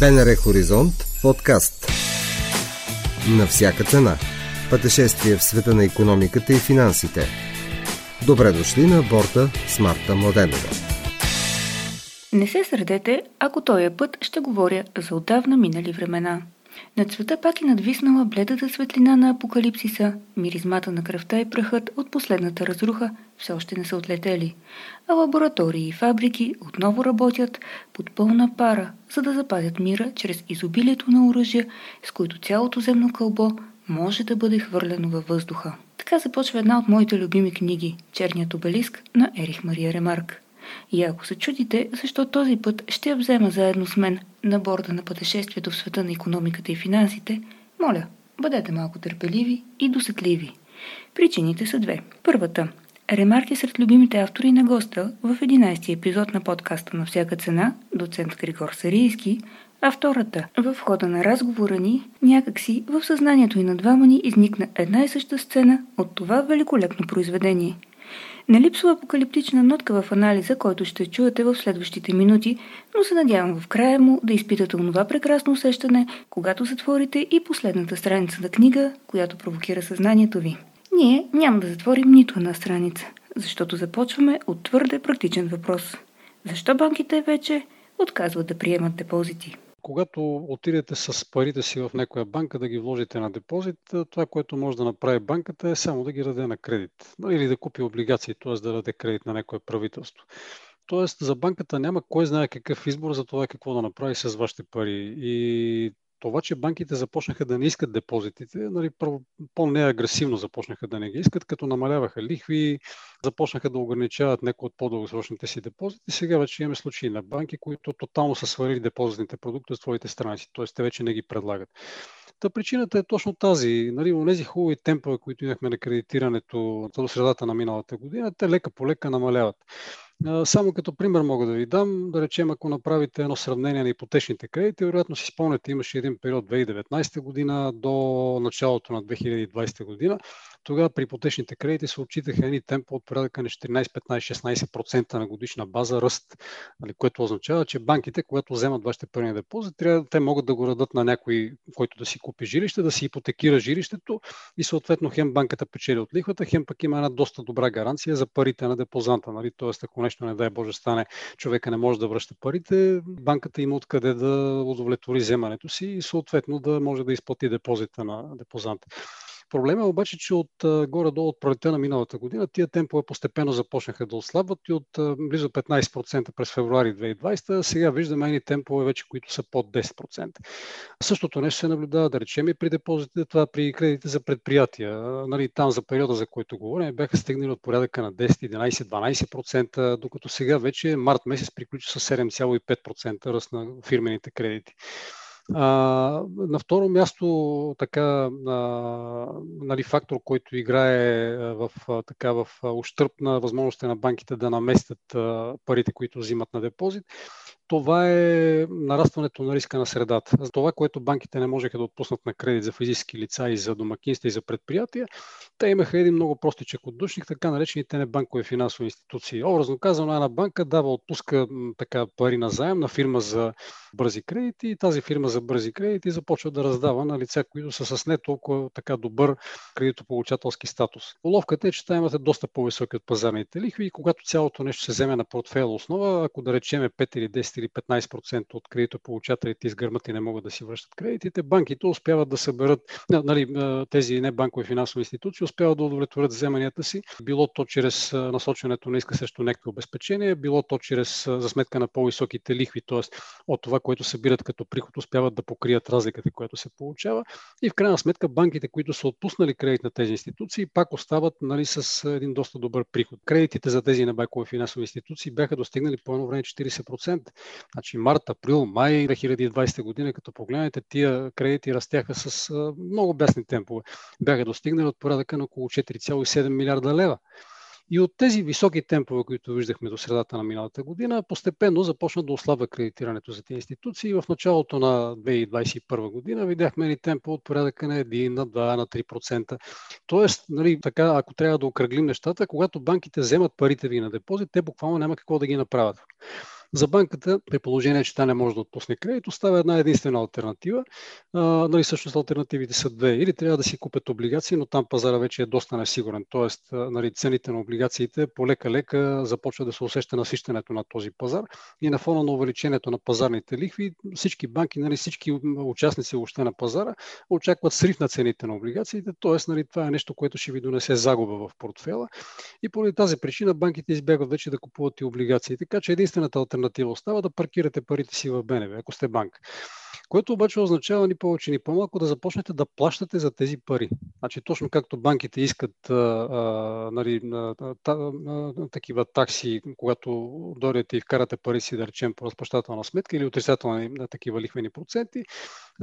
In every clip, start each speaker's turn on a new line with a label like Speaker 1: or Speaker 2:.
Speaker 1: БНР Хоризонт подкаст. На всяка цена. Пътешествие в света на економиката и финансите. Добре дошли на борта с Марта Младенова.
Speaker 2: Не се сърдете, ако този път ще говоря за отдавна минали времена – над света пак е надвиснала бледата светлина на апокалипсиса, миризмата на кръвта и прахът от последната разруха все още не са отлетели, а лаборатории и фабрики отново работят под пълна пара, за да запазят мира чрез изобилието на оръжия, с които цялото земно кълбо може да бъде хвърлено във въздуха. Така започва една от моите любими книги – Черният обелиск на Ерих Мария Ремарк. И ако се чудите, защо този път ще я взема заедно с мен на борда на пътешествието в света на економиката и финансите, моля, бъдете малко търпеливи и досетливи. Причините са две. Първата. Ремарк е сред любимите автори на госта в 11-ти епизод на подкаста на всяка цена, доцент Григор Сарийски, а втората, в хода на разговора ни, някакси в съзнанието и на двама ни изникна една и съща сцена от това великолепно произведение – не липсва апокалиптична нотка в анализа, който ще чуете в следващите минути, но се надявам в края му да изпитате онова прекрасно усещане, когато затворите и последната страница на книга, която провокира съзнанието ви. Ние няма да затворим нито една страница, защото започваме от твърде практичен въпрос. Защо банките вече отказват да приемат депозити?
Speaker 3: Когато отидете с парите си в някоя банка да ги вложите на депозит, това, което може да направи банката е само да ги даде на кредит. Или да купи облигации, т.е. да даде кредит на някое правителство. Тоест за банката няма кой знае какъв избор за това какво да направи с вашите пари. И това, че банките започнаха да не искат депозитите, нали, по-неагресивно започнаха да не ги искат, като намаляваха лихви, започнаха да ограничават някои от по-дългосрочните си депозити. Сега вече имаме случаи на банки, които тотално са свалили депозитните продукти от своите страници, т.е. те вече не ги предлагат. Та причината е точно тази. Нали, тези хубави темпове, които имахме на кредитирането до средата на миналата година, те лека по лека намаляват. Само като пример мога да ви дам, да речем, ако направите едно сравнение на ипотечните кредити, вероятно си спомняте, имаше един период 2019 година до началото на 2020 година. Тогава при ипотечните кредити се отчитаха едни темпа от порядъка на 14, 15, 16% на годишна база ръст, нали, което означава, че банките, когато вземат вашите пари на депозит, трябва, те могат да го дадат на някой, който да си купи жилище, да си ипотекира жилището и съответно хем банката печели от лихвата, хем пък има една доста добра гаранция за парите на депозанта. Нали? Тоест, ако нещо не дай Боже стане, човека не може да връща парите, банката има откъде да удовлетвори вземането си и съответно да може да изплати депозита на депозанта. Проблема е обаче, че от горе-долу от пролетта на миналата година тия темпове постепенно започнаха да ослабват и от близо 15% през февруари 2020 сега виждаме едни темпове вече, които са под 10%. Същото нещо се наблюдава, да речем, и при депозитите, това при кредитите за предприятия. Нали, там за периода, за който говорим, бяха стигнали от порядъка на 10, 11, 12%, докато сега вече март месец приключи с 7,5% ръст на фирмените кредити. А, на второ място, така, а, нали, фактор, който играе в, така, в ущърп на възможността на банките да наместят а, парите, които взимат на депозит, това е нарастването на риска на средата. За това, което банките не можеха да отпуснат на кредит за физически лица и за домакинства и за предприятия, те имаха един много простичък отдушник, така наречените небанкови финансови институции. Образно казано, една банка дава, отпуска така пари на заем на фирма за бързи кредити и тази фирма за бързи кредити започва да раздава на лица, които са с не толкова така добър кредитополучателски статус. Уловката е, че там имате доста по-високи от пазарните лихви и когато цялото нещо се вземе на портфейл основа, ако да речеме 5 или 10 или 15% от кредитополучателите изгърмат и не могат да си връщат кредитите, банките успяват да съберат, нали, тези небанкови финансови институции успяват да удовлетворят вземанията си, било то чрез насочването на иска срещу някакви обезпечения, било то чрез за сметка на по-високите лихви, т.е. от това, което събират като приход, успяват да покрият разликата, която се получава. И в крайна сметка банките, които са отпуснали кредит на тези институции, пак остават нали, с един доста добър приход. Кредитите за тези небанкови финансови институции бяха достигнали по едно време 40%. Значи март, април, май 2020 година, като погледнете, тия кредити растяха с много бясни темпове. Бяха достигнали от порядъка на около 4,7 милиарда лева. И от тези високи темпове, които виждахме до средата на миналата година, постепенно започна да ослабва кредитирането за тези институции. В началото на 2021 година видяхме ни темпо от порядъка на 1, на 2, на 3%. Тоест, нали, така, ако трябва да окръглим нещата, когато банките вземат парите ви на депозит, те буквално няма какво да ги направят. За банката, при положение, че тя не може да отпусне кредит, остава една единствена альтернатива. А, нали, всъщност альтернативите са две. Или трябва да си купят облигации, но там пазара вече е доста несигурен. Тоест, нали, цените на облигациите полека-лека започва да се усеща насищането на този пазар и на фона на увеличението на пазарните лихви, всички банки, нали, всички участници въобще на пазара очакват срив на цените на облигациите, т.е. Нали, това е нещо, което ще ви донесе загуба в портфела и поради тази причина банките избягват вече да купуват и облигации. Така че единствената альтернатива остава да паркирате парите си в БНБ, ако сте банк. Което обаче означава ни повече, ни по-малко да започнете да плащате за тези пари. Значи точно както банките искат а, а, нали, а, а, а, такива такси, когато дойдете и вкарате пари си, да речем, по разплащателна сметка или отрицателни на такива лихвени проценти,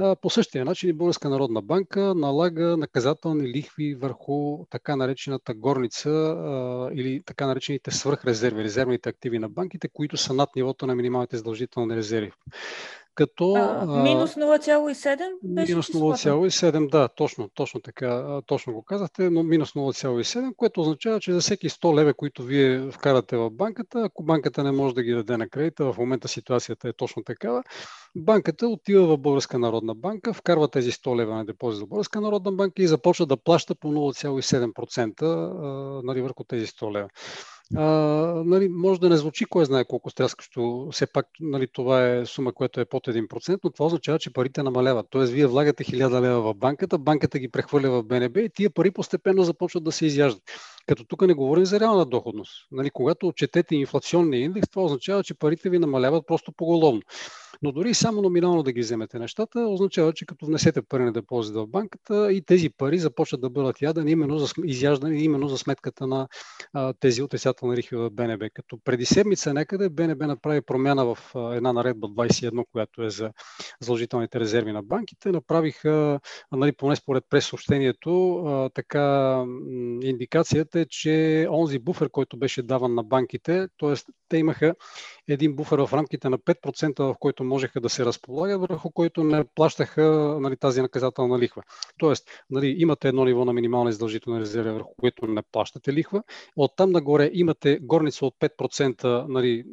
Speaker 3: а, по същия начин и Българска народна банка налага наказателни лихви върху така наречената горница а, или така наречените свръхрезерви, резервните активи на банките, които са над нивото на минималните задължителни резерви
Speaker 4: като... А, минус 0,7
Speaker 3: беше Минус 0,7, да, точно, точно така, точно го казахте, но минус 0,7, което означава, че за всеки 100 лева, които вие вкарате в банката, ако банката не може да ги даде на кредита, в момента ситуацията е точно такава, банката отива в Българска народна банка, вкарва тези 100 лева на депозит за Българска народна банка и започва да плаща по 0,7% нали, върху тези 100 лева а, нали, може да не звучи кой знае колко стряскащо, все пак нали, това е сума, която е под 1%, но това означава, че парите намаляват. Тоест, вие влагате 1000 лева в банката, банката ги прехвърля в БНБ и тия пари постепенно започват да се изяждат. Като тук не говорим за реална доходност. Нали, когато отчетете инфлационния индекс, това означава, че парите ви намаляват просто поголовно. Но дори само номинално да ги вземете нещата, означава, че като внесете пари на депозит в банката и тези пари започват да бъдат ядени именно за, изяждани именно за сметката на а, тези отрицателни лихви в БНБ. Като преди седмица някъде БНБ направи промяна в а, една наредба 21, която е за задължителните резерви на банките. Направиха, нали, поне според пресъобщението, така индикацията е, че онзи буфер, който беше даван на банките, т.е. те имаха един буфер в рамките на 5%, в който можеха да се разполагат, върху който не плащаха нали, тази наказателна лихва. Тоест, нали, имате едно ниво на минимална издължителна резерва, върху което не плащате лихва. Оттам нагоре имате горница от 5%, нали,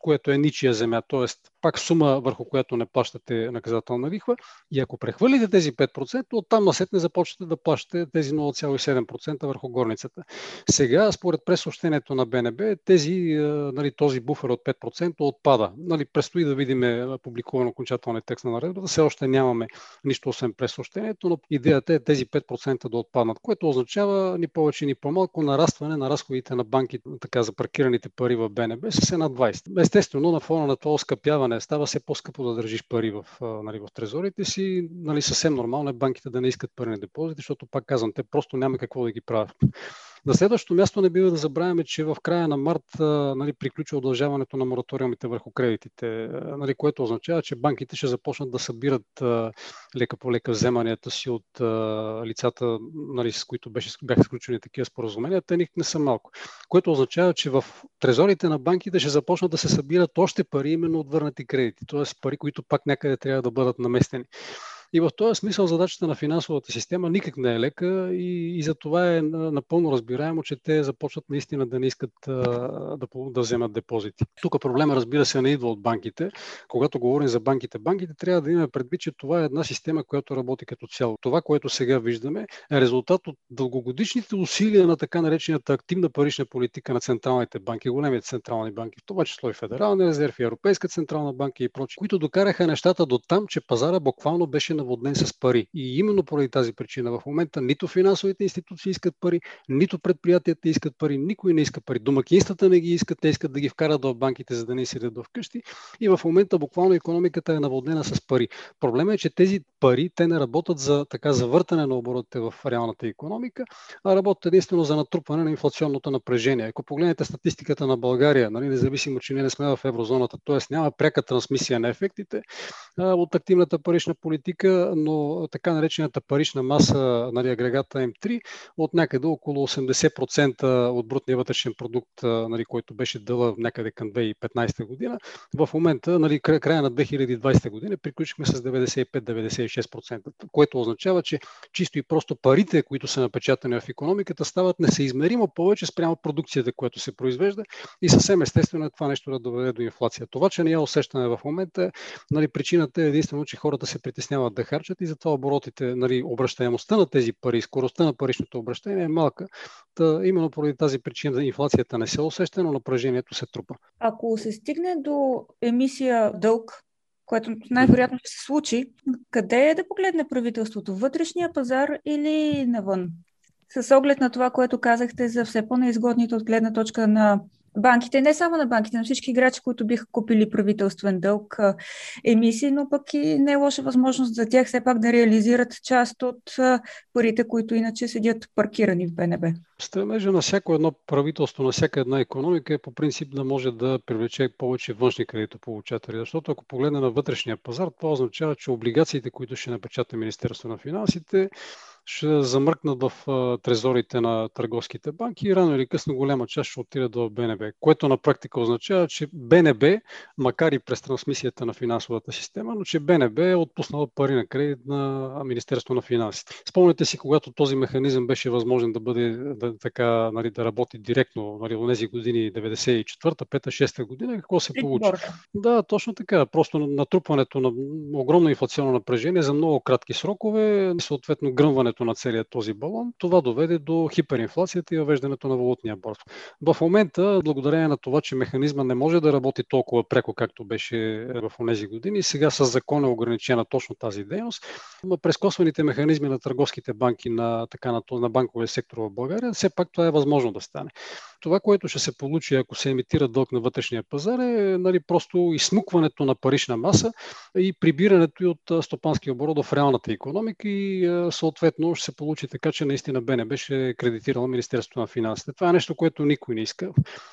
Speaker 3: което е ничия земя, т.е. пак сума, върху която не плащате наказателна лихва. И ако прехвърлите тези 5%, оттам насетне започвате да плащате тези 0,7% върху горницата. Сега, според пресъобщението на БНБ, тези, нали, този буфер от 5% 10% отпада. Нали, предстои да видим публикуван окончателния текст на наредбата. Все още нямаме нищо освен пресъобщението, но идеята е тези 5% да отпаднат, което означава ни повече, ни по-малко нарастване на разходите на банките, така за паркираните пари в БНБ с една 20. Естествено, на фона на това оскъпяване става все по-скъпо да държиш пари в, нали, в трезорите си. Нали, съвсем нормално е банките да не искат пари на депозити, защото пак казвам, те просто няма какво да ги правят. На следващото място не бива да забравяме, че в края на март нали, приключва удължаването на мораториумите върху кредитите, нали, което означава, че банките ще започнат да събират лека по лека вземанията си от лицата, нали, с които беше, бяха сключени такива споразумения. Те не са малко. Което означава, че в трезорите на банките ще започнат да се събират още пари, именно от върнати кредити, т.е. пари, които пак някъде трябва да бъдат наместени. И в този смисъл задачата на финансовата система никак не е лека и, и за това е напълно разбираемо, че те започват наистина да не искат да, да вземат депозити. Тук проблема, разбира се, не идва от банките. Когато говорим за банките, банките трябва да имаме предвид, че това е една система, която работи като цяло. Това, което сега виждаме, е резултат от дългогодишните усилия на така наречената активна парична политика на централните банки, големите централни банки, в това число и Федерална резерв, и Европейска централна банка и прочие, които докараха нещата до там, че пазара буквално беше наводнен с пари. И именно поради тази причина в момента нито финансовите институции искат пари, нито предприятията искат пари, никой не иска пари. Домакинствата не ги искат, те искат да ги вкарат в банките, за да не седят в къщи. И в момента буквално економиката е наводнена с пари. Проблемът е, че тези пари, те не работят за така завъртане на оборотите в реалната економика, а работят единствено за натрупване на инфлационното напрежение. Ако погледнете статистиката на България, нали, независимо, че ние не сме в еврозоната, т.е. няма пряка трансмисия на ефектите от активната парична политика, економика, но така наречената парична маса, нали, агрегата М3, от някъде около 80% от брутния вътрешен продукт, нали, който беше дъла някъде към 2015 година. В момента, нали, края на 2020 година, приключихме с 95-96%, което означава, че чисто и просто парите, които са напечатани в економиката, стават несъизмеримо повече спрямо продукцията, която се произвежда и съвсем естествено е това нещо да доведе до инфлация. Това, че не я усещаме в момента, нали, причината е единствено, че хората се притесняват да харчат и затова оборотите, нали, обращаемостта на тези пари, скоростта на паричното обращение е малка. Та, именно поради тази причина инфлацията не се усеща, но напрежението се трупа.
Speaker 4: Ако се стигне до емисия дълг, което най-вероятно ще се случи, къде е да погледне правителството? Вътрешния пазар или навън? С оглед на това, което казахте за все по-неизгодните от гледна точка на банките, не само на банките, на всички играчи, които биха купили правителствен дълг емисии, но пък и не е лоша възможност за тях все пак да реализират част от парите, които иначе седят паркирани в БНБ.
Speaker 3: Стремежа на всяко едно правителство, на всяка една економика е по принцип да може да привлече повече външни кредитополучатели. Защото ако погледне на вътрешния пазар, това означава, че облигациите, които ще напечата Министерство на финансите, ще замръкнат в трезорите на търговските банки и рано или късно голяма част ще отиде до БНБ, което на практика означава, че БНБ, макар и през трансмисията на финансовата система, но че БНБ е отпуснала пари на кредит на Министерство на финансите. Спомняте си, когато този механизъм беше възможен да бъде да, така, нали, да работи директно нали, в тези години 94-та, 5-та, 6-та година, какво се получи? Да, точно така. Просто натрупването на огромно инфлационно напрежение за много кратки срокове, съответно гръмването на целият този балон, това доведе до хиперинфлацията и въвеждането на валутния борт. В момента, благодарение на това, че механизма не може да работи толкова преко, както беше в тези години, сега с закон е ограничена точно тази дейност, но през косвените механизми на търговските банки на, така, на, на банковия сектор в България, все пак това е възможно да стане. Това, което ще се получи, ако се емитира дълг на вътрешния пазар, е нали, просто измукването на парична маса и прибирането и от стопанския оборот в реалната економика и съответно ще се получи така, че наистина БНБ ще кредитирала Министерството на финансите. Това е нещо, което никой не иска.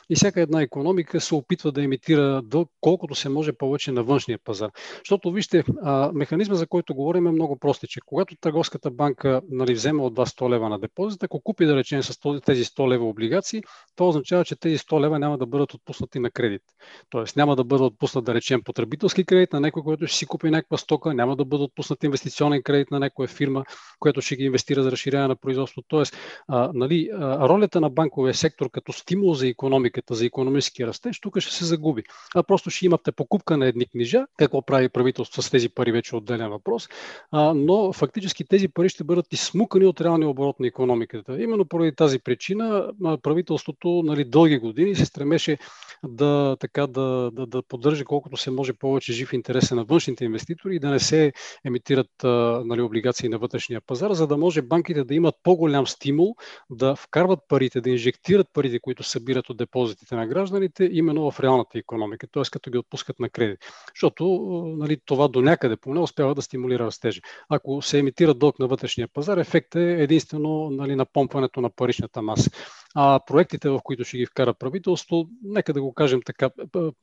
Speaker 3: И всяка една економика се опитва да емитира дълг колкото се може повече на външния пазар. Защото, вижте, механизма, за който говорим е много простиче. Когато търговската банка нали, взема от вас 100 лева на депозит, ако купи, да речем, с тези 100 лева облигации, това означава, че тези 100 лева няма да бъдат отпуснати на кредит. Тоест няма да бъдат отпуснат, да речем, потребителски кредит на някой, който ще си купи някаква стока, няма да бъде отпуснат инвестиционен кредит на някоя фирма, която ще ги инвестира за разширяване на производство. Тоест, а, нали, а, ролята на банковия сектор като стимул за економиката, за економически растеж, тук ще се загуби. А просто ще имате покупка на едни книжа, какво прави правителство с тези пари, вече е отделен въпрос, а, но фактически тези пари ще бъдат изсмукани от реалния оборот на економиката. Именно поради тази причина правителството нали, дълги години се стремеше да, така, да, да, да поддържа колкото се може повече жив интерес на външните инвеститори и да не се емитират нали, облигации на вътрешния пазар, за да може банките да имат по-голям стимул да вкарват парите, да инжектират парите, които събират от депозитите на гражданите, именно в реалната економика, т.е. като ги отпускат на кредит. Защото нали, това до някъде поне успява да стимулира растежа. Ако се емитира дълг на вътрешния пазар, ефектът е единствено нали, на помпването на паричната маса. А проектите, в които ще ги вкара правителство, нека да го кажем така,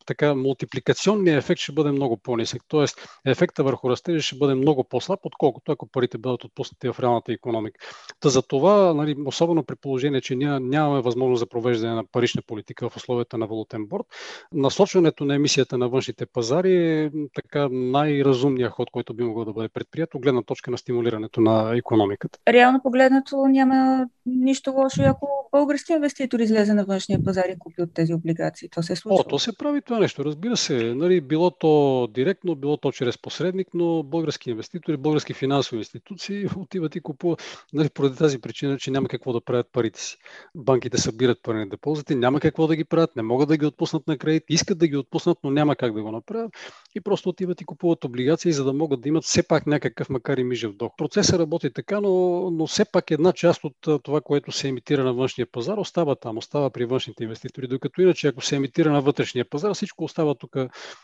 Speaker 3: така мултипликационният ефект ще бъде много по-нисък. Тоест, ефекта върху растежа ще бъде много по-слаб, отколкото ако парите бъдат отпуснати в реалната економика. Та за това, нали, особено при положение, че ние нямаме възможност за провеждане на парична политика в условията на валутен борт, насочването на емисията на външните пазари е така най-разумният ход, който би могъл да бъде предприят гледна точка на стимулирането на економиката.
Speaker 4: Реално погледнато няма нищо лошо, ако български инвеститор излезе на външния пазар и купи от тези облигации. То се е случва.
Speaker 3: О, то се прави това нещо, разбира се. Нали, било то директно, било то чрез посредник, но български инвеститори, български финансови институции отиват и купуват нали, поради тази причина, че няма какво да правят парите си. Банките събират пари депозити, няма какво да ги правят, не могат да ги отпуснат на кредит, искат да ги отпуснат, но няма как да го направят и просто отиват и купуват облигации, за да могат да имат все пак някакъв, макар и мижев доход. Процесът работи така, но, но все пак една част от това, което се емитира на външния пазар, остава там, остава при външните инвеститори. Докато иначе, ако се емитира на вътрешния пазар, всичко остава тук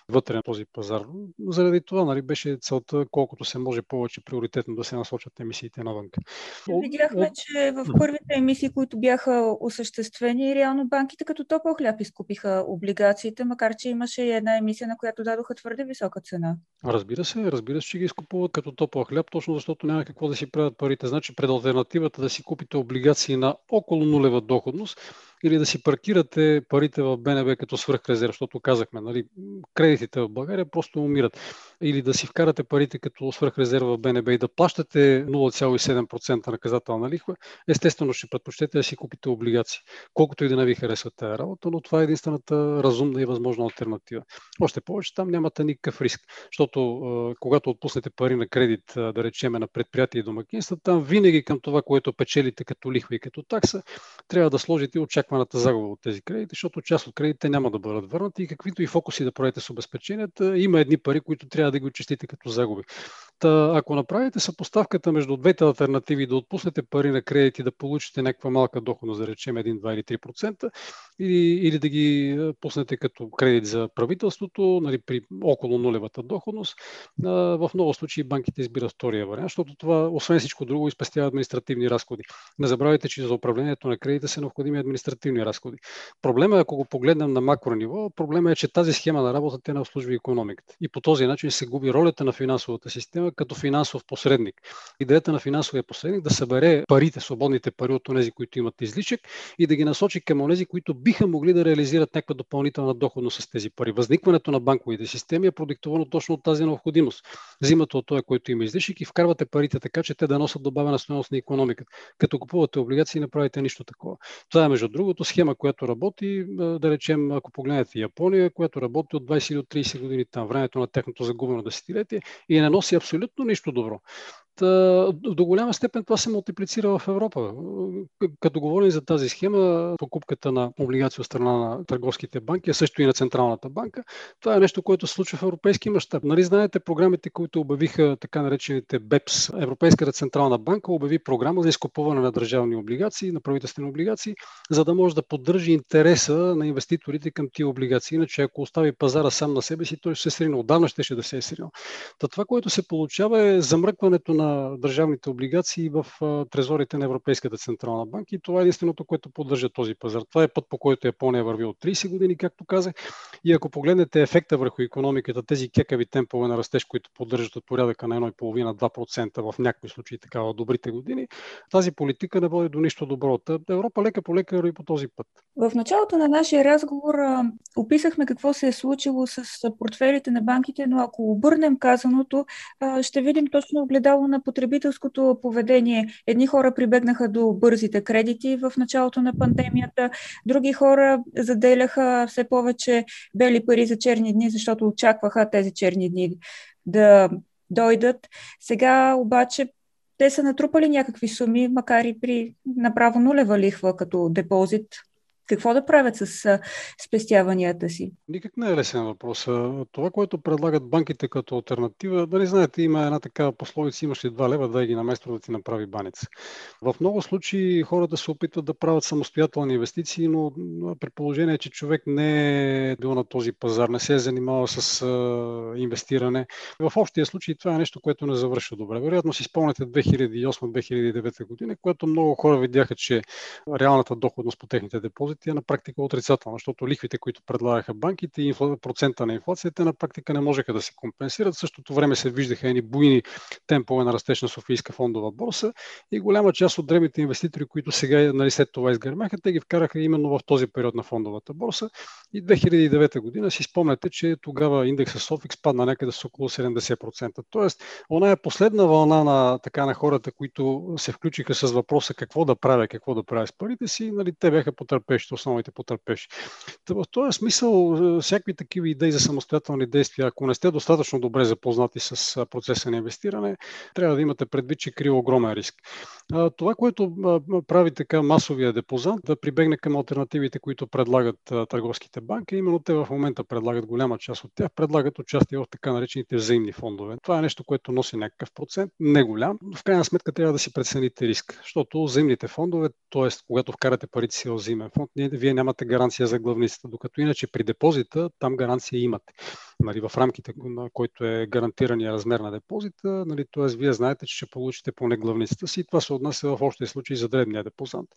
Speaker 3: вътре на този пазар. Заради това нали, беше целта колкото се може повече приоритетно да се насочат емисиите навън.
Speaker 4: Видяхме, че в първите емисии, които бяха осъществени, реално банките като топъл хляб изкупиха облигациите, макар че имаше и една емисия, на която дадоха твърде висока цена.
Speaker 3: Разбира се, разбира се, че ги изкупуват като топъл хляб, точно защото няма какво да си правят парите. Значи пред альтернативата да си купите облигации на около нулева доходност, или да си паркирате парите в БНБ като свръхрезерв, защото казахме, нали, кредитите в България просто умират. Или да си вкарате парите като свръхрезерв в БНБ и да плащате 0,7% наказателна лихва, естествено ще предпочтете да си купите облигации. Колкото и да не ви харесва тази работа, но това е единствената разумна и възможна альтернатива. Още повече там нямате никакъв риск, защото когато отпуснете пари на кредит, да речеме на предприятие и домакинства, там винаги към това, което печелите като лихва и като такса, трябва да сложите очакваната загуба от тези кредити, защото част от кредитите няма да бъдат върнати и каквито и фокуси да правите с обезпеченията, има едни пари, които трябва да ги очистите като загуби. Та, ако направите съпоставката между двете альтернативи, да отпуснете пари на кредити, да получите някаква малка доходност, да речем 1, 2 или 3%, или, или да ги пуснете като кредит за правителството, нали, при около нулевата доходност, в много случаи банките избират втория вариант, защото това, освен всичко друго, изпестява административни разходи. Не забравяйте, че за управлението на кредита са необходими административни разходи. Проблема е, ако го погледнем на макро ниво, проблема е, че тази схема на работа те не обслужва економиката. И по този начин се губи ролята на финансовата система като финансов посредник. Идеята на финансовия посредник да събере парите, свободните пари от тези, които имат излишък и да ги насочи към тези, които биха могли да реализират някаква допълнителна доходност с тези пари. Възникването на банковите системи е продиктовано точно от тази необходимост. Взимате от този, който има излишък и вкарвате парите така, че те да носят добавена стоеност на економиката. Като купувате облигации, не правите нищо такова. Това е, между другото, схема, която работи, да речем, ако погледнете Япония, която работи от 20 или от 30 години там, времето на техното загубено десетилетие и не носи абсолютно абсолютно нищо добро до голяма степен това се мултиплицира в Европа. Като говорим за тази схема, покупката на облигации от страна на търговските банки, а също и на Централната банка, това е нещо, което случва в европейски мащаб. Нали знаете програмите, които обявиха така наречените БЕПС? Европейската Централна банка обяви програма за изкупуване на държавни облигации, на правителствени облигации, за да може да поддържи интереса на инвеститорите към тия облигации. Иначе, ако остави пазара сам на себе си, той ще се срина. Отдавна ще, ще да се е сринал. Та това, което се получава е замръкването на държавните облигации в трезорите на Европейската централна банка и това е единственото, което поддържа този пазар. Това е път, по който Япония върви от 30 години, както казах. И ако погледнете ефекта върху економиката, тези кекави темпове на растеж, които поддържат от порядъка на 1,5-2% в някои случаи, така в добрите години, тази политика не води до нищо добро. Европа лека по лека върви по този път.
Speaker 4: В началото на нашия разговор описахме какво се е случило с портфелите на банките, но ако обърнем казаното, ще видим точно огледало на потребителското поведение. Едни хора прибегнаха до бързите кредити в началото на пандемията, други хора заделяха все повече бели пари за черни дни, защото очакваха тези черни дни да дойдат. Сега обаче те са натрупали някакви суми, макар и при направо нулева лихва като депозит какво да правят с спестяванията си?
Speaker 3: Никак не е лесен въпрос. Това, което предлагат банките като альтернатива, дали знаете, има една такава пословица, имаш ли 2 лева, да ги намества да ти направи баница. В много случаи хората се опитват да правят самостоятелни инвестиции, но при положение, че човек не е бил на този пазар, не се е занимавал с инвестиране, в общия случай това е нещо, което не завършва добре. Вероятно си спомняте 2008-2009 година, когато много хора видяха, че реалната доходност по техните депозити е на практика отрицателна, защото лихвите, които предлагаха банките и процента на инфлацията на практика не можеха да се компенсират. В същото време се виждаха едни буйни темпове на растеж на Софийска фондова борса и голяма част от древните инвеститори, които сега нали, след това изгърмяха, те ги вкараха именно в този период на фондовата борса. И 2009 година си спомняте, че тогава индексът Софикс падна някъде с около 70%. Тоест, она е последна вълна на, така, на хората, които се включиха с въпроса какво да правя, какво да правя с парите си, нали, те бяха потърпещи срещу основните потърпевши. В този смисъл, всякакви такива идеи за самостоятелни действия, ако не сте достатъчно добре запознати с процеса на инвестиране, трябва да имате предвид, че крие огромен риск. Това, което прави така масовия депозант, да прибегне към альтернативите, които предлагат търговските банки, именно те в момента предлагат голяма част от тях, предлагат участие в така наречените взаимни фондове. Това е нещо, което носи някакъв процент, не голям. В крайна сметка трябва да си прецените риск, защото взаимните фондове, т.е. когато вкарате парите си в взаимен фонд, вие нямате гаранция за главницата, докато иначе при депозита там гаранция имате нали, в рамките на който е гарантирания размер на депозита, нали, т.е. вие знаете, че ще получите поне главницата си и това се отнася в общия случай за дребния депозант.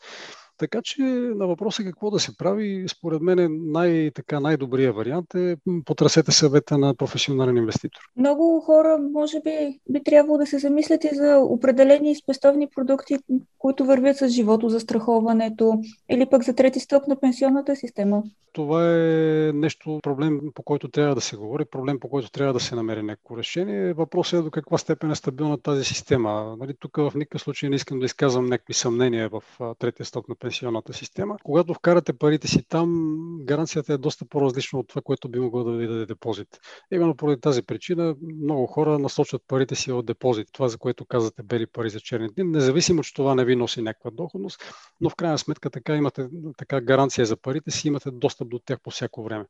Speaker 3: Така че на въпроса какво да се прави, според мен най- така, най-добрият вариант е потрасете съвета на професионален инвеститор.
Speaker 4: Много хора, може би, би трябвало да се замислят и за определени спестовни продукти, които вървят с живото за страховането или пък за трети стълб на пенсионната система.
Speaker 3: Това е нещо, проблем, по който трябва да се говори, проблем, по който трябва да се намери някакво решение. Въпросът е до каква степен е стабилна тази система. Нали, тук в никакъв случай не искам да изказвам някакви съмнения в третия стълб на пенсионната система. Когато вкарате парите си там, гаранцията е доста по-различна от това, което би могло да ви даде депозит. Именно поради тази причина много хора насочват парите си от депозит. Това, за което казвате бели пари за черни дни, независимо, че това не ви носи някаква доходност, но в крайна сметка така имате така гаранция за парите си, имате достъп до тях по всяко време.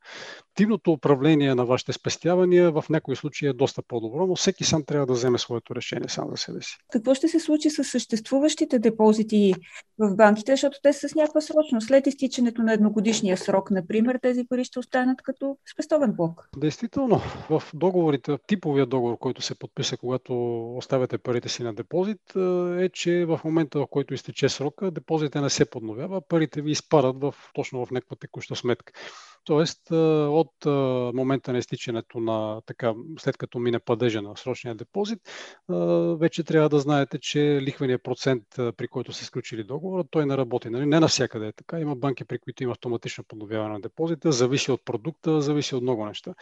Speaker 3: Активното управление на вашите спестявания в някои случаи е доста по-добро, но всеки сам трябва да вземе своето решение сам за себе си.
Speaker 4: Какво ще се случи с съществуващите депозити в банките, защото те са с някаква срочност. След изтичането на едногодишния срок, например, тези пари ще останат като спестовен блок.
Speaker 3: Действително, в договорите, типовия договор, който се подписа, когато оставяте парите си на депозит, е, че в момента, в който изтече срока, депозитът не се подновява, парите ви изпадат в, точно в някаква текуща сметка. Тоест, от момента на изтичането на така, след като мине падежа на срочния депозит, вече трябва да знаете, че лихвеният процент, при който се сключили договора, той не работи. Нали? Не навсякъде е така. Има банки, при които има автоматично подновяване на депозита, зависи от продукта, зависи от много неща.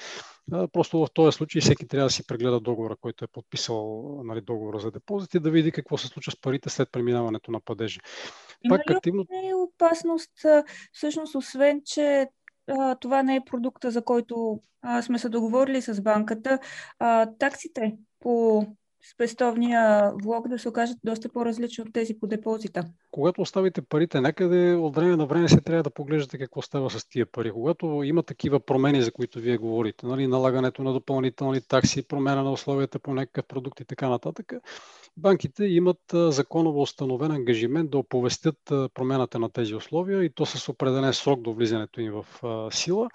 Speaker 3: Просто в този случай всеки трябва да си прегледа договора, който е подписал нали, договора за депозит и да види какво се случва с парите след преминаването на падежа.
Speaker 4: Има Пак, активно... е опасност, всъщност, освен, че това не е продукта, за който а, сме се договорили с банката. А, таксите по спестовния влог да се окажат доста по-различни от тези по депозита.
Speaker 3: Когато оставите парите някъде, от време на време се трябва да поглеждате какво става с тия пари. Когато има такива промени, за които вие говорите, нали, налагането на допълнителни такси, промена на условията по някакъв продукт и така нататък, банките имат законово установен ангажимент да оповестят промената на тези условия и то с определен срок до влизането им в сила.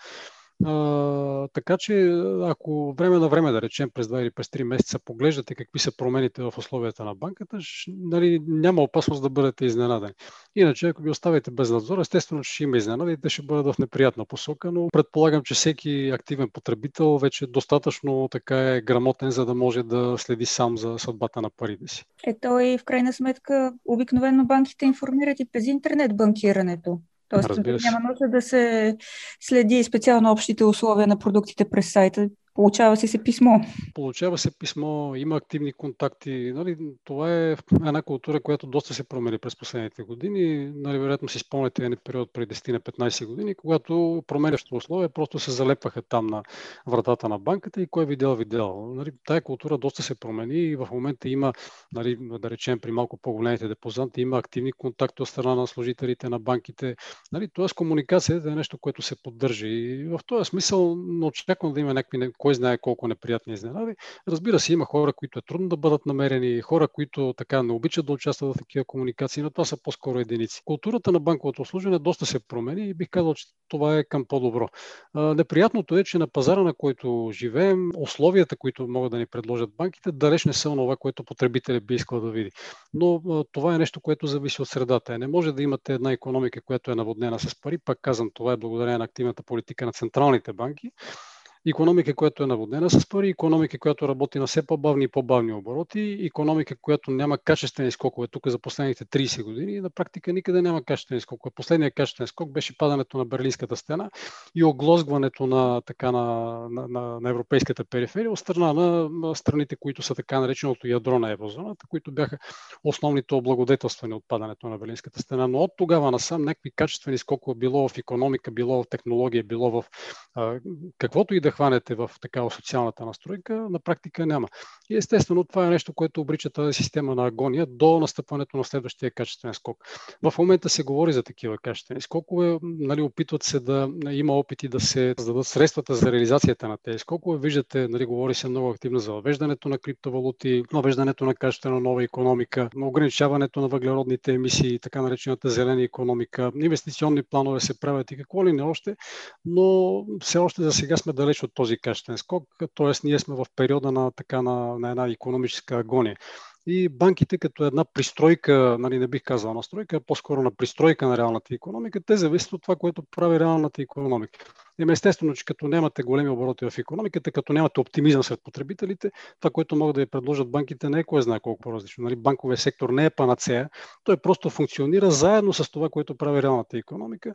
Speaker 3: А, така че, ако време на време, да речем през 2 или през 3 месеца, поглеждате какви са промените в условията на банката, ш, нали, няма опасност да бъдете изненадани. Иначе, ако ги оставите без надзор, естествено, ще има изненади и те ще бъдат в неприятна посока, но предполагам, че всеки активен потребител вече достатъчно така е грамотен, за да може да следи сам за съдбата на парите си.
Speaker 4: Ето и в крайна сметка обикновено банките информират и през интернет банкирането. Тоест, няма нужда да се следи специално общите условия на продуктите през сайта. Получава се се писмо.
Speaker 3: Получава се писмо, има активни контакти. Нали, това е една култура, която доста се промени през последните години. Нали, вероятно си спомняте един период преди 10-15 години, когато променящо условия просто се залепваха там на вратата на банката и кой видял, видял. Нали, тая култура доста се промени и в момента има, нали, да речем, при малко по-големите депозанти, има активни контакти от страна на служителите на банките. Нали, Тоест комуникацията е нещо, което се поддържа. И в този смисъл не очаквам да има някакви кой знае колко неприятни изненади. Разбира се, има хора, които е трудно да бъдат намерени, хора, които така не обичат да участват в такива комуникации, но това са по-скоро единици. Културата на банковото обслужване доста се промени и бих казал, че това е към по-добро. Неприятното е, че на пазара, на който живеем, условията, които могат да ни предложат банките, далеч не са това, което потребителя би искал да види. Но това е нещо, което зависи от средата. Не може да имате една економика, която е наводнена с пари. Пак казвам, това е благодарение на активната политика на централните банки Економика, която е наводнена с пари, економика, която работи на все по-бавни и по-бавни обороти, економика, която няма качествени скокове тук за последните 30 години. На практика никъде няма качествени скокове. Последният качествен скок беше падането на Берлинската стена и оглозгването на, така, на, на, на, на европейската периферия от страна на страните, които са така нареченото ядро на еврозоната, които бяха основните облагодетелствани от падането на Берлинската стена. Но от тогава насам някакви качествени скокове било в економика, било в технология, било в а, каквото и да хванете в такава социалната настройка, на практика няма. И естествено това е нещо, което обрича тази система на агония до настъпването на следващия качествен скок. В момента се говори за такива качествени скокове, нали, опитват се да има опити да се създадат средствата за реализацията на тези скокове. Виждате, нали, говори се много активно за въвеждането на криптовалути, въвеждането на качествена нова економика, на ограничаването на въглеродните емисии, така наречената зелена економика, инвестиционни планове се правят и какво ли не още, но все още за сега сме далеч от този качествен скок, т.е. ние сме в периода на, така, на, на една економическа агония. И банките като една пристройка, нали, не бих казал настройка, по-скоро на пристройка на реалната економика, те зависят от това, което прави реалната економика. И естествено, че като нямате големи обороти в економиката, като нямате оптимизъм сред потребителите, това, което могат да ви предложат банките, не е кой знае колко по-различно. Нали, банковия сектор не е панацея, той просто функционира заедно с това, което прави реалната економика.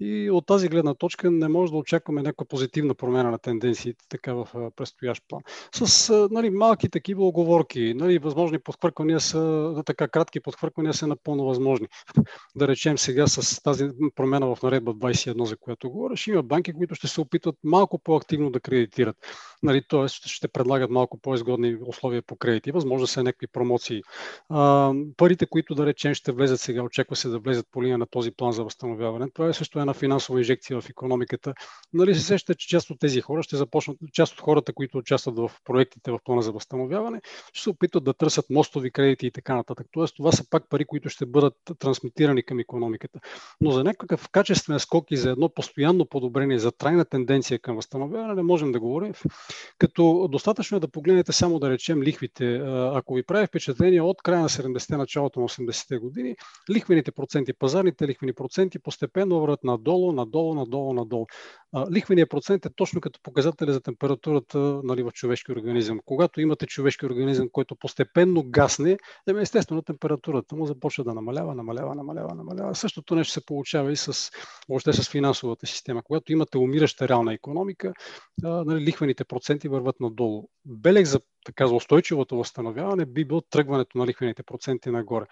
Speaker 3: И от тази гледна точка не може да очакваме някаква позитивна промяна на тенденциите така в предстоящ план. С нали, малки такива оговорки, нали, възможни подхвърквания са, така кратки подхвърквания са напълно възможни. Да речем сега с тази промяна в наредба 21, за която говориш, има банки, които ще се опитват малко по-активно да кредитират. Нали, т.е. ще предлагат малко по-изгодни условия по кредити. Възможно са някакви промоции. А, парите, които да речем ще влезат сега, очаква се да влезат по линия на този план за възстановяване. Това е също една финансова инжекция в економиката. Нали се сещате, че част от тези хора ще започнат, част от хората, които участват в проектите в плана за възстановяване, ще се опитват да търсят мостови кредити и така нататък. Тоест, това са пак пари, които ще бъдат трансмитирани към економиката. Но за някакъв качествен скок и за едно постоянно подобрение, за трайна тенденция към възстановяване, не можем да говорим. Като достатъчно е да погледнете само да речем лихвите. Ако ви прави впечатление от края на 70-те, началото на 80-те години, лихвените проценти, пазарните лихвени проценти постепенно върват надолу, надолу, надолу, надолу. Лихвеният процент е точно като показателя за температурата нали, в човешки организъм. Когато имате човешки организъм, който постепенно гасне, естествено температурата му започва да намалява, намалява, намалява, намалява. Същото нещо се получава и с, въобще с финансовата система. Когато имате умираща реална економика, нали, лихвените проценти върват надолу. Белег за така за устойчивото възстановяване би било тръгването на лихвените проценти нагоре.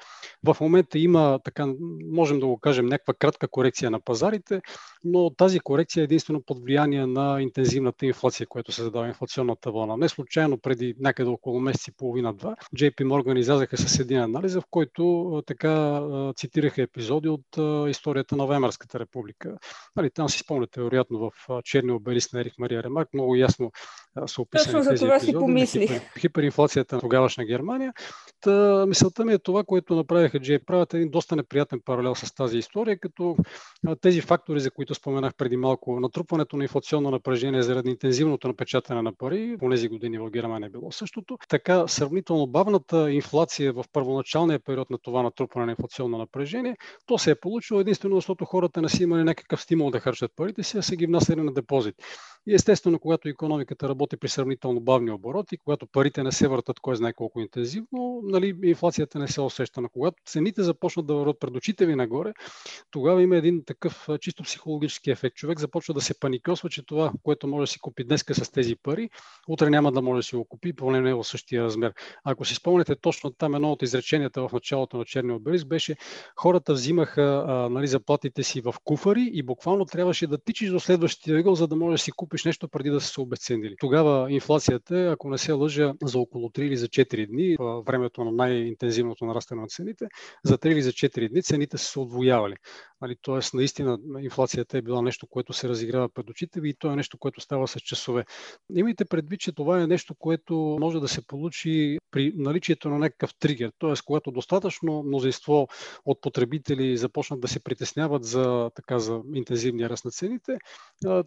Speaker 3: В момента има, така, можем да го кажем, някаква кратка корекция на пазарите, но тази корекция е единствено под влияние на интензивната инфлация, която се задава инфлационната вълна. Не случайно преди някъде около месец и половина-два, JP Morgan излязаха с един анализ, в който така цитираха епизоди от историята на Ваймарската република. Нали, там си спомняте, вероятно, в черния обелис на Ерих Мария Ремарк много ясно са описани
Speaker 4: Точно
Speaker 3: за
Speaker 4: това си помислих
Speaker 3: хиперинфлацията на тогавашна Германия. Та, мисълта ми е това, което направиха Джей. Правят един доста неприятен паралел с тази история, като тези фактори, за които споменах преди малко, натрупването на инфлационно напрежение заради интензивното напечатане на пари, по тези години в Германия било същото. Така, сравнително бавната инфлация в първоначалния период на това натрупване на инфлационно напрежение, то се е получило единствено, защото хората не си имали някакъв стимул да харчат парите си, а са ги внасяли на депозит. И естествено, когато економиката работи при сравнително бавни обороти, когато парите не се въртат кой знае колко интензивно, нали, инфлацията не се усеща. Но когато цените започнат да върват пред очите ви нагоре, тогава има един такъв чисто психологически ефект. Човек започва да се паникосва, че това, което може да си купи днес с тези пари, утре няма да може да си го купи, поне не е в същия размер. Ако си спомняте точно там едно от изреченията в началото на черния обелиск беше хората взимаха нали, заплатите си в куфари и буквално трябваше да тичиш до следващия ъгъл, за да можеш да си купиш нещо преди да се обесценили. Инфлацията, ако не се лъжа, за около 3 или за 4 дни, времето на най-интензивното нарастване на цените, за 3 или за 4 дни цените са се отвоявали. Нали, Тоест, наистина, инфлацията е била нещо, което се разиграва пред очите ви и то е нещо, което става с часове. Имайте предвид, че това е нещо, което може да се получи при наличието на някакъв тригер. Тоест, когато достатъчно мнозинство от потребители започнат да се притесняват за, така, за интензивния ръст на цените,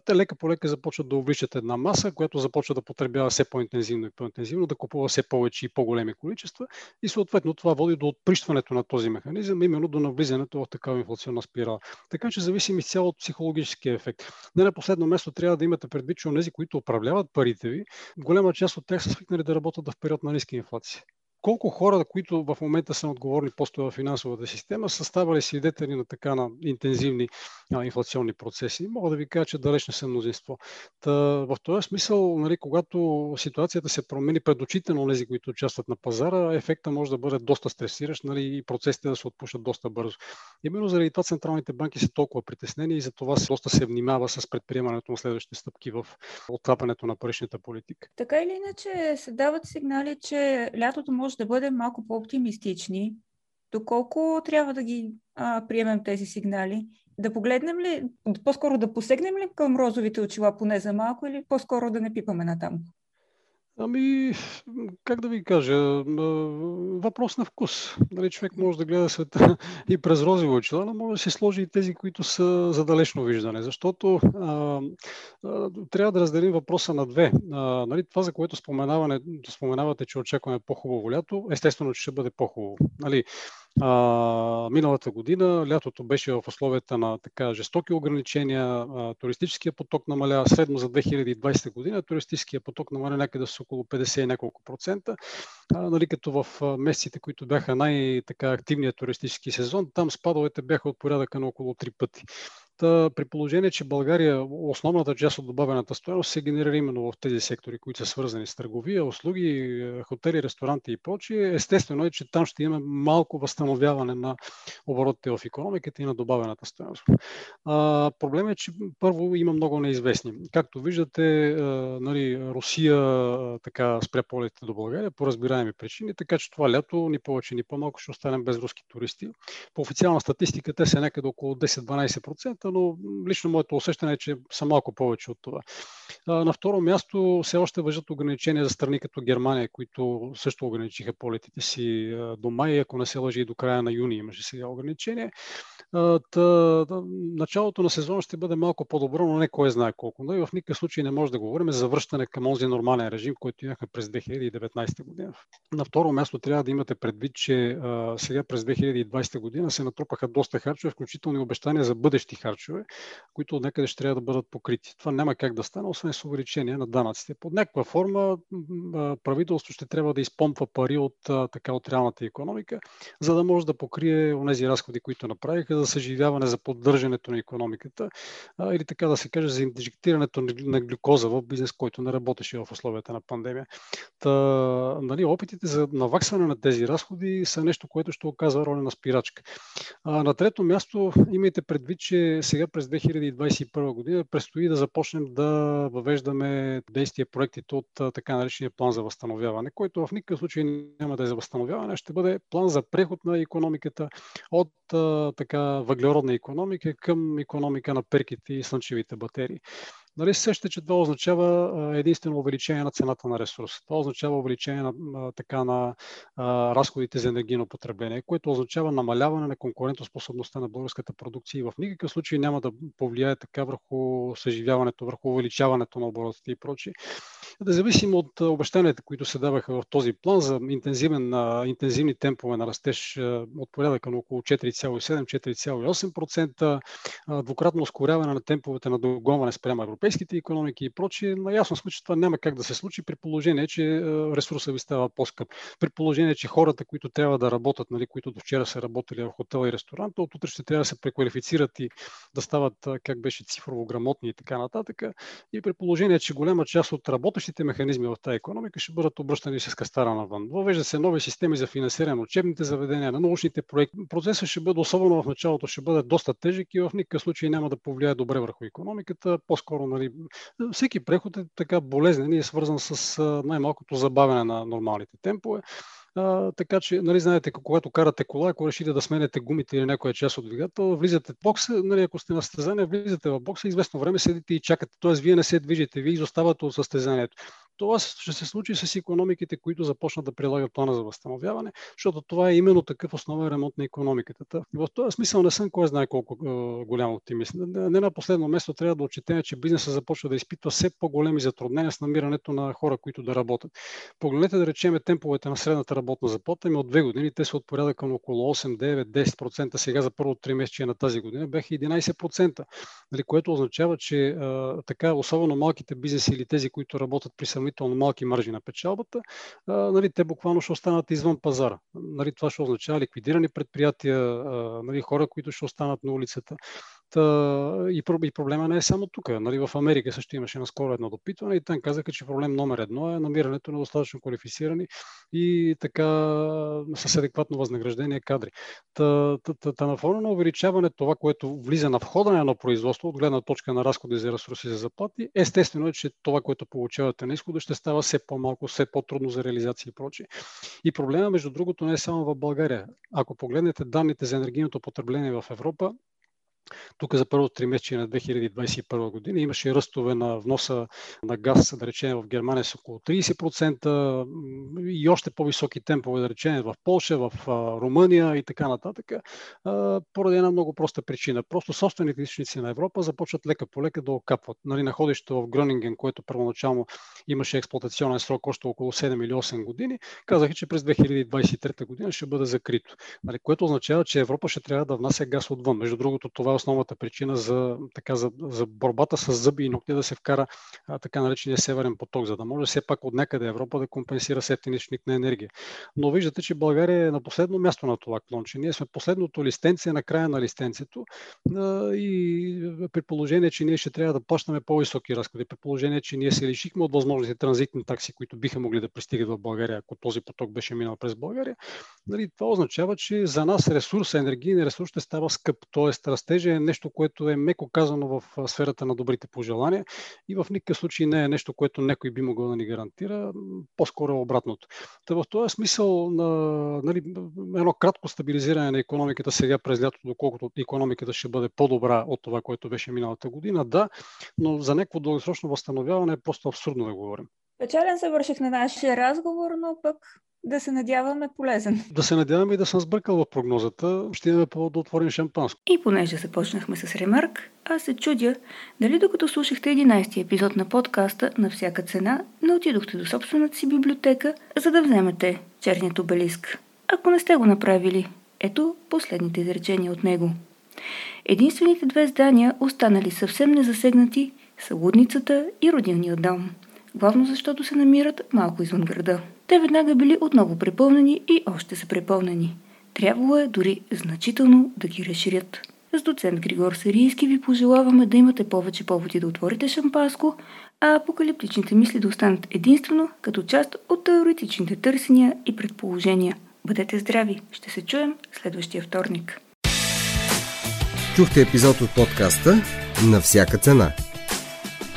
Speaker 3: те лека по лека започват да увличат една маса, която започва да потребява все по-интензивно и по-интензивно, да купува все повече и по-големи количества и съответно това води до отприщването на този механизъм, именно до навлизането в такава инфлационна спирала спирала. Така че зависим изцяло от психологическия ефект. Не на последно место трябва да имате предвид, че онези, които управляват парите ви, голяма част от тях са свикнали да работят в период на ниска инфлация колко хора, които в момента са отговорни постове в финансовата система, са ставали свидетели на така на интензивни а, инфлационни процеси. Мога да ви кажа, че далеч не са мнозинство. Та, в този смисъл, нали, когато ситуацията се промени пред очите на тези, които участват на пазара, ефекта може да бъде доста стресиращ нали, и процесите да се отпушат доста бързо. Именно заради това централните банки са толкова притеснени и за това доста се внимава с предприемането на следващите стъпки в отклапането на паричната политика.
Speaker 4: Така или иначе се дават сигнали, че лятото може да бъдем малко по-оптимистични. Доколко трябва да ги а, приемем тези сигнали? Да погледнем ли, по-скоро да посегнем ли към розовите очила поне за малко или по-скоро да не пипаме натам?
Speaker 3: Ами, как да ви кажа, въпрос на вкус. Нали, човек може да гледа света и през розови очила, но може да си сложи и тези, които са за далечно виждане. Защото а, а, трябва да разделим въпроса на две. А, нали, това, за което споменавате, че очакваме по-хубаво лято, естествено, че ще бъде по-хубаво. Нали, а, миналата година лятото беше в условията на така жестоки ограничения, а, туристическия поток намаля средно за 2020 година, туристическия поток намаля някъде с около 50 и няколко процента, а, нали, като в месеците, които бяха най-така активният туристически сезон, там спадовете бяха от порядъка на около 3 пъти. Та, при положение, че България основната част от добавената стоеност се генерира именно в тези сектори, които са свързани с търговия, услуги, хотели, ресторанти и прочие, естествено е, че там ще има малко възстановяване на оборотите в економиката и на добавената стоеност. Проблемът е, че първо има много неизвестни. Както виждате, а, нали, Русия а, така спря полетите до България по разбираеми причини, така че това лято ни повече, ни по-малко ще останем без руски туристи. По официална статистика те са някъде около 10-12%, но лично моето усещане е, че са малко повече от това. На второ място все още въжат ограничения за страни като Германия, които също ограничиха полетите си до май, ако не се лъжи и до края на юни имаше сега ограничение. Началото на сезона ще бъде малко по-добро, но не кой знае колко. Но и в никакъв случай не може да говорим за връщане към този нормален режим, който имахме през 2019 година. На второ място трябва да имате предвид, че сега през 2020 година се натрупаха доста харчове, включително и обещания за бъдещи харчове, които от някъде ще трябва да бъдат покрити. Това няма как да стане, освен с увеличение на данъците. Под някаква форма правителство ще трябва да изпомпва пари от, така, от реалната економика, за да може да покрие онези разходи, които направиха за съживяване, за поддържането на економиката или така да се каже за инжектирането на глюкоза в бизнес, който не работеше в условията на пандемия. Та, нали, опитите за наваксване на тези разходи са нещо, което ще оказва роля на спирачка. На трето място имайте предвид, че сега през 2021 година предстои да започнем да въвеждаме действия проектите от така наречения план за възстановяване, който в никакъв случай няма да е за възстановяване, ще бъде план за преход на економиката от така въглеродна економика към економика на перките и слънчевите батерии. Нали се сещате, че това означава единствено увеличение на цената на ресурса. Това означава увеличение на, така, на разходите за енергийно потребление, което означава намаляване на конкурентоспособността на българската продукция и в никакъв случай няма да повлияе така върху съживяването, върху увеличаването на оборотите и прочие. Да зависим от обещанията, които се даваха в този план за интензивен, интензивни темпове на растеж от порядъка на около 4,7-4,8%, двукратно ускоряване на темповете на догонване спрямо европейските економики и прочие, наясно сме, че това няма как да се случи при положение, че ресурса ви става по-скъп. При положение, че хората, които трябва да работят, нали, които до вчера са работили в хотел и ресторант, от утре ще трябва да се преквалифицират и да стават, как беше, цифрово грамотни и така нататък. И при положение, че голяма част от работещите механизми в тази економика ще бъдат обръщани с кастара навън. Въвежда се нови системи за финансиране на учебните заведения, на научните проекти. Процесът ще бъде, особено в началото, ще бъде доста тежък и в никакъв случай няма да повлияе добре върху економиката. По-скоро нали, всеки преход е така болезнен и е свързан с най-малкото забавяне на нормалните темпове. А, така че, нали, знаете, когато карате кола, ако решите да сменете гумите или някоя част от двигател, влизате в бокса, нали, ако сте на състезание, влизате в бокса, известно време седите и чакате. Тоест, вие не се движите, вие изоставате от състезанието. Това ще се случи с економиките, които започнат да прилагат плана за възстановяване, защото това е именно такъв основен ремонт на економиката. В този смисъл не съм кой знае колко е, голям оптимист. Не на последно место трябва да отчетем, че бизнесът започва да изпитва все по-големи затруднения с намирането на хора, които да работят. Погледнете да речеме темповете на средната работна заплата, ами от две години те са от порядъка на около 8, 9, 10%. Сега за първо 3 месече на тази година бяха 11%, нали, което означава, че а, така, особено малките бизнеси или тези, които работят при сравнително малки маржи на печалбата, а, нали, те буквално ще останат извън пазара. Нали, това ще означава ликвидирани предприятия, а, нали, хора, които ще останат на улицата. Та, и, и проблема не е само тук. Нали, в Америка също имаше наскоро едно допитване и там казаха, че проблем номер едно е намирането на достатъчно квалифицирани и така с адекватно възнаграждение кадри. Та, та, та, та на фона на увеличаване това, което влиза на входа на едно производство, от гледна точка на разходи за ресурси за заплати, естествено е, че това, което получавате на изхода, ще става все по-малко, все по-трудно за реализация и прочие. И проблема, между другото, не е само в България. Ако погледнете данните за енергийното потребление в Европа, тук за първото три месече на 2021 година имаше ръстове на вноса на газ, да речем в Германия с около 30% и още по-високи темпове, да речем в Польша, в Румъния и така нататък, поради една много проста причина. Просто собствените източници на Европа започват лека по лека да окапват. Нали, находището в Гронинген, което първоначално имаше експлуатационен срок още около 7 или 8 години, казаха, че през 2023 година ще бъде закрито. Нали, което означава, че Европа ще трябва да внася газ отвън. Между другото, това основната причина за, така, за, за борбата с зъби и ногти да се вкара а, така наречения северен поток, за да може все пак от някъде Европа да компенсира източник на енергия. Но виждате, че България е на последно място на това клонче. Ние сме последното листенция на края на листенцето а, и при положение, че ние ще трябва да плащаме по-високи разходи, при положение, че ние се лишихме от възможности транзитни такси, които биха могли да пристигат в България, ако този поток беше минал през България, нали, това означава, че за нас ресурс, енергийен ресурс ще става скъп. Тоест, растежа е нещо, което е меко казано в сферата на добрите пожелания и в никакъв случай не е нещо, което някой би могъл да ни гарантира, по-скоро е обратното. Та в този смисъл на нали, едно кратко стабилизиране на економиката сега през лятото, доколкото економиката ще бъде по-добра от това, което беше миналата година, да, но за някакво дългосрочно възстановяване е просто абсурдно да говорим.
Speaker 2: Печален завърших на нашия разговор, но пък да се надяваме полезен.
Speaker 3: Да се надяваме и да съм сбъркал в прогнозата. Ще имаме повод да отворим шампанско.
Speaker 2: И понеже започнахме с ремарк, аз се чудя дали докато слушахте 11 епизод на подкаста на всяка цена, не отидохте до собствената си библиотека, за да вземете черният обелиск. Ако не сте го направили, ето последните изречения от него. Единствените две здания, останали съвсем незасегнати, са лудницата и родилният дом. Главно защото се намират малко извън града. Те веднага били отново препълнени и още са препълнени. Трябвало е дори значително да ги разширят. С доцент Григор Сарийски ви пожелаваме да имате повече поводи да отворите шампанско, а апокалиптичните мисли да останат единствено като част от теоретичните търсения и предположения. Бъдете здрави! Ще се чуем следващия вторник.
Speaker 1: Чухте епизод от подкаста На всяка цена –